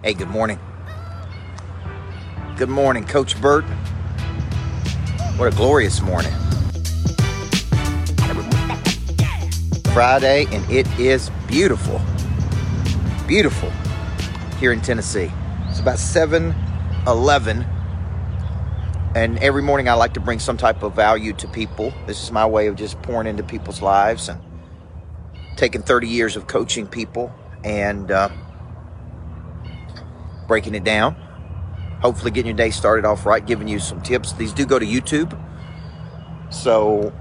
Hey, good morning. Good morning, Coach Burt. What a glorious morning. Friday, and it is beautiful. Beautiful here in Tennessee. It's about 7 11. And every morning I like to bring some type of value to people. This is my way of just pouring into people's lives and taking 30 years of coaching people and uh, breaking it down. Hopefully, getting your day started off right, giving you some tips. These do go to YouTube. So,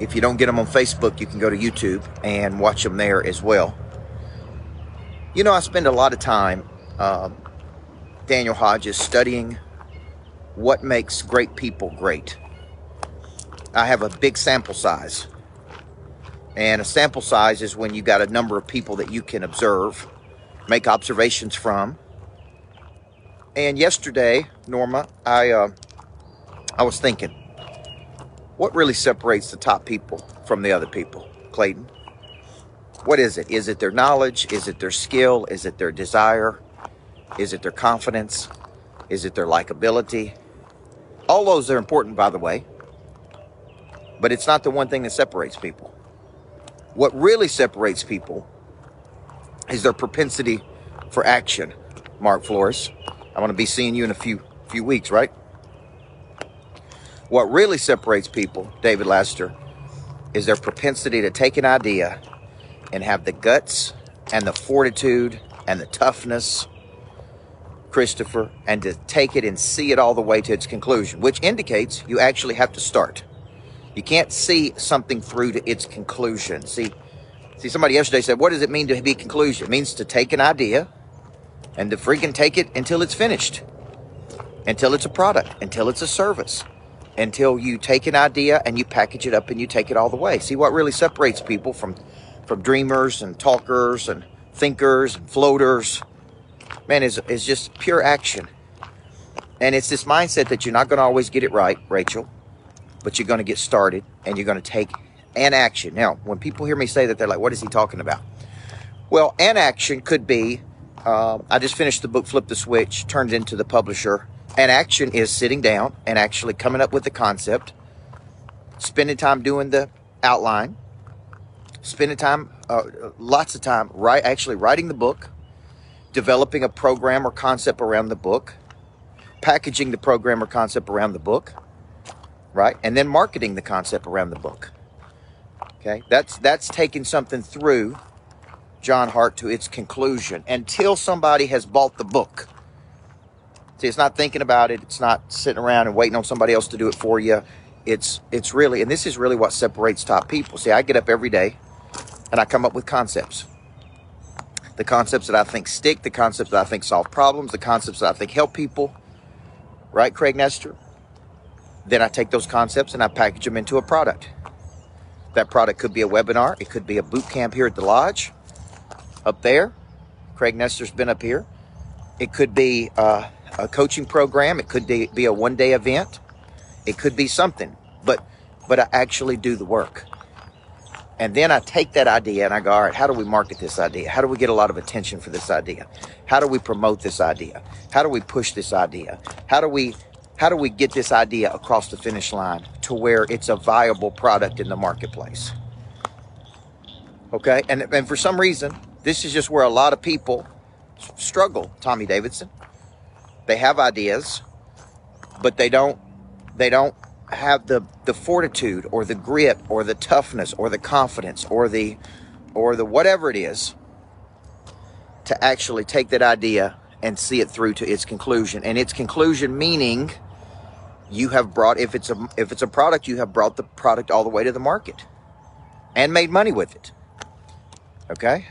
if you don't get them on Facebook, you can go to YouTube and watch them there as well. You know, I spend a lot of time, um, Daniel Hodges, studying what makes great people great. I have a big sample size. And a sample size is when you got a number of people that you can observe, make observations from. And yesterday, Norma, I uh, I was thinking, what really separates the top people from the other people, Clayton? What is it? Is it their knowledge? Is it their skill? Is it their desire? Is it their confidence? Is it their likability? All those are important, by the way, but it's not the one thing that separates people. What really separates people is their propensity for action, Mark Flores. I'm going to be seeing you in a few few weeks, right? What really separates people, David Laster, is their propensity to take an idea and have the guts and the fortitude and the toughness Christopher, and to take it and see it all the way to its conclusion, which indicates you actually have to start. You can't see something through to its conclusion. See, see, somebody yesterday said, "What does it mean to be conclusion?" It means to take an idea and to freaking take it until it's finished, until it's a product, until it's a service, until you take an idea and you package it up and you take it all the way. See what really separates people from from dreamers and talkers and thinkers and floaters man, is is just pure action. And it's this mindset that you're not going to always get it right, Rachel, but you're going to get started and you're going to take an action. Now, when people hear me say that, they're like, what is he talking about? Well, an action could be uh, I just finished the book Flip the Switch, turned into the publisher. And action is sitting down and actually coming up with the concept, spending time doing the outline, spending time, uh, lots of time, right? Actually, writing the book, developing a program or concept around the book, packaging the program or concept around the book, right? And then marketing the concept around the book. Okay? That's that's taking something through John Hart to its conclusion until somebody has bought the book. See, it's not thinking about it, it's not sitting around and waiting on somebody else to do it for you. It's it's really and this is really what separates top people. See, I get up every day and I come up with concepts the concepts that I think stick, the concepts that I think solve problems, the concepts that I think help people. Right, Craig Nestor? Then I take those concepts and I package them into a product. That product could be a webinar, it could be a boot camp here at the lodge, up there. Craig Nestor's been up here. It could be uh, a coaching program. It could be a one day event. It could be something, but but I actually do the work. And then I take that idea and I go, all right, how do we market this idea? How do we get a lot of attention for this idea? How do we promote this idea? How do we push this idea? How do we how do we get this idea across the finish line to where it's a viable product in the marketplace? Okay? And and for some reason, this is just where a lot of people struggle, Tommy Davidson. They have ideas, but they don't they don't have the the fortitude or the grit or the toughness or the confidence or the or the whatever it is to actually take that idea and see it through to its conclusion. And its conclusion meaning you have brought if it's a if it's a product you have brought the product all the way to the market and made money with it. Okay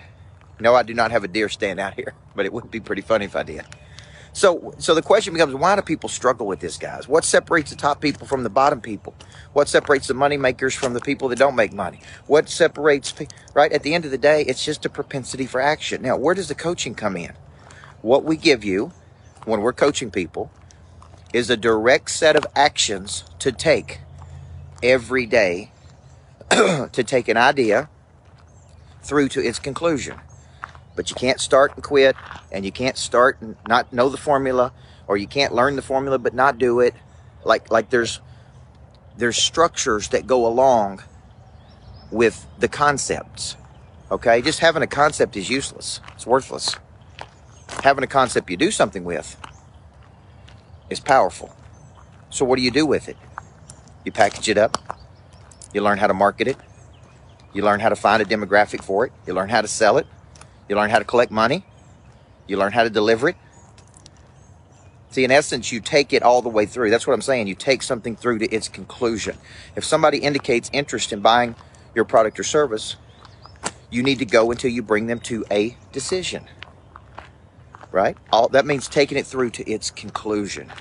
no i do not have a deer stand out here but it would be pretty funny if i did so, so the question becomes, why do people struggle with this, guys? What separates the top people from the bottom people? What separates the money makers from the people that don't make money? What separates, right? At the end of the day, it's just a propensity for action. Now, where does the coaching come in? What we give you when we're coaching people is a direct set of actions to take every day to take an idea through to its conclusion. But you can't start and quit, and you can't start and not know the formula, or you can't learn the formula but not do it. Like like there's there's structures that go along with the concepts. Okay, just having a concept is useless. It's worthless. Having a concept you do something with is powerful. So what do you do with it? You package it up. You learn how to market it. You learn how to find a demographic for it. You learn how to sell it. You learn how to collect money. You learn how to deliver it. See, in essence, you take it all the way through. That's what I'm saying. You take something through to its conclusion. If somebody indicates interest in buying your product or service, you need to go until you bring them to a decision. Right? All that means taking it through to its conclusion.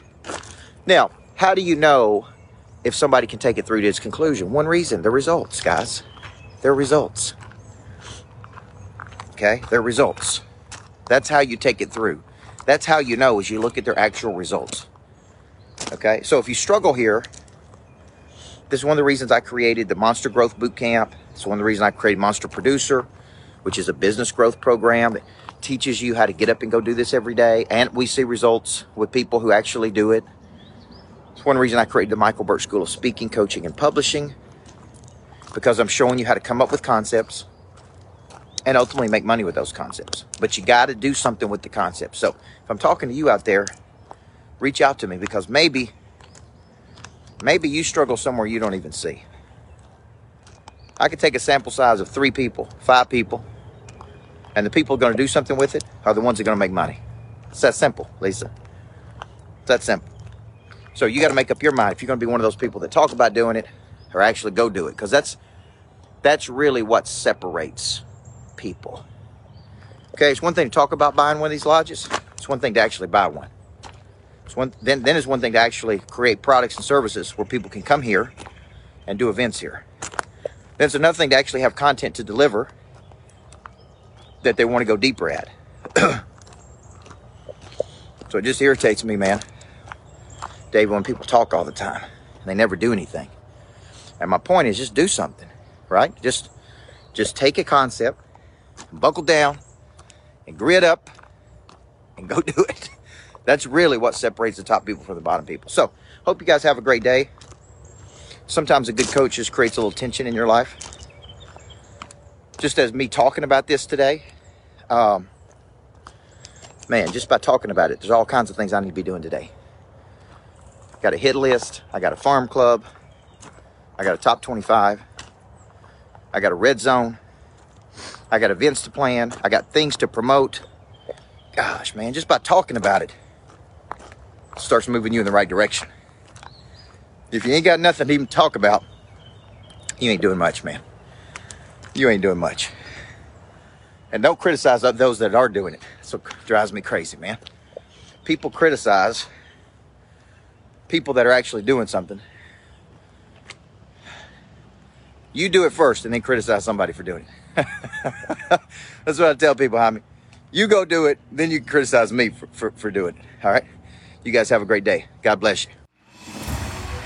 Now, how do you know if somebody can take it through to its conclusion? One reason, the results, guys. Their results. Okay? Their results. That's how you take it through. That's how you know as you look at their actual results. Okay? So if you struggle here, this is one of the reasons I created the Monster Growth Boot Camp. It's one of the reasons I created Monster Producer, which is a business growth program that teaches you how to get up and go do this every day. And we see results with people who actually do it. It's one reason I created the Michael Burt School of Speaking, Coaching, and Publishing because I'm showing you how to come up with concepts and ultimately make money with those concepts. But you got to do something with the concepts. So if I'm talking to you out there, reach out to me because maybe maybe you struggle somewhere you don't even see. I could take a sample size of three people, five people, and the people going to do something with it are the ones that are going to make money. It's that simple, Lisa. It's that simple. So you got to make up your mind if you're going to be one of those people that talk about doing it or actually go do it because that's that's really what separates people. Okay, it's one thing to talk about buying one of these lodges. It's one thing to actually buy one. It's one then then it's one thing to actually create products and services where people can come here and do events here. Then it's another thing to actually have content to deliver that they want to go deeper at. so it just irritates me, man. Dave, when people talk all the time and they never do anything. And my point is just do something, right? Just just take a concept, buckle down, and grit up and go do it. That's really what separates the top people from the bottom people. So, hope you guys have a great day. Sometimes a good coach just creates a little tension in your life. Just as me talking about this today, um, man, just by talking about it, there's all kinds of things I need to be doing today. Got a hit list. I got a farm club. I got a top 25. I got a red zone. I got events to plan. I got things to promote. Gosh, man, just by talking about it, it starts moving you in the right direction. If you ain't got nothing to even talk about, you ain't doing much, man. You ain't doing much. And don't criticize those that are doing it. That's what drives me crazy, man. People criticize people that are actually doing something. You do it first and then criticize somebody for doing it. That's what I tell people, Jaime. You go do it, then you criticize me for, for, for doing it. All right? You guys have a great day. God bless you.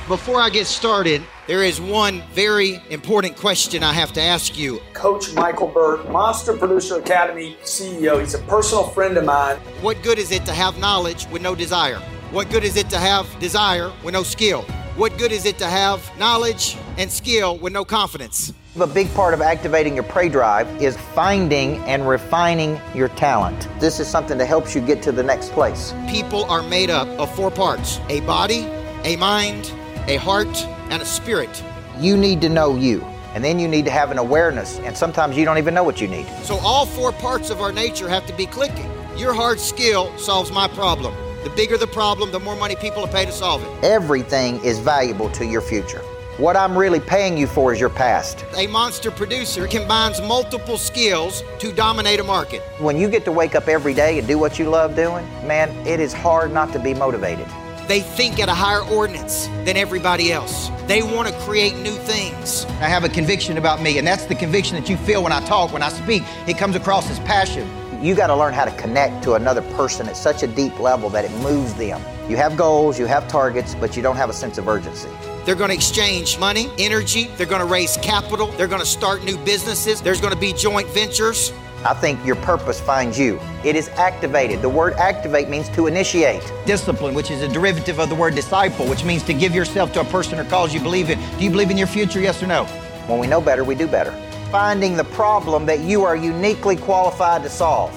Before I get started, there is one very important question I have to ask you. Coach Michael Burt, Monster Producer Academy CEO. He's a personal friend of mine. What good is it to have knowledge with no desire? What good is it to have desire with no skill? What good is it to have knowledge and skill with no confidence? A big part of activating your prey drive is finding and refining your talent. This is something that helps you get to the next place. People are made up of four parts a body, a mind, a heart, and a spirit. You need to know you. And then you need to have an awareness, and sometimes you don't even know what you need. So, all four parts of our nature have to be clicking. Your hard skill solves my problem. The bigger the problem, the more money people will pay to solve it. Everything is valuable to your future. What I'm really paying you for is your past. A monster producer combines multiple skills to dominate a market. When you get to wake up every day and do what you love doing, man, it is hard not to be motivated. They think at a higher ordinance than everybody else. They want to create new things. I have a conviction about me, and that's the conviction that you feel when I talk, when I speak. It comes across as passion. You got to learn how to connect to another person at such a deep level that it moves them. You have goals, you have targets, but you don't have a sense of urgency. They're going to exchange money, energy. They're going to raise capital. They're going to start new businesses. There's going to be joint ventures. I think your purpose finds you. It is activated. The word activate means to initiate. Discipline, which is a derivative of the word disciple, which means to give yourself to a person or cause you believe in. Do you believe in your future, yes or no? When we know better, we do better. Finding the problem that you are uniquely qualified to solve,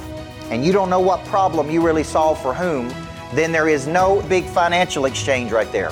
and you don't know what problem you really solve for whom, then there is no big financial exchange right there.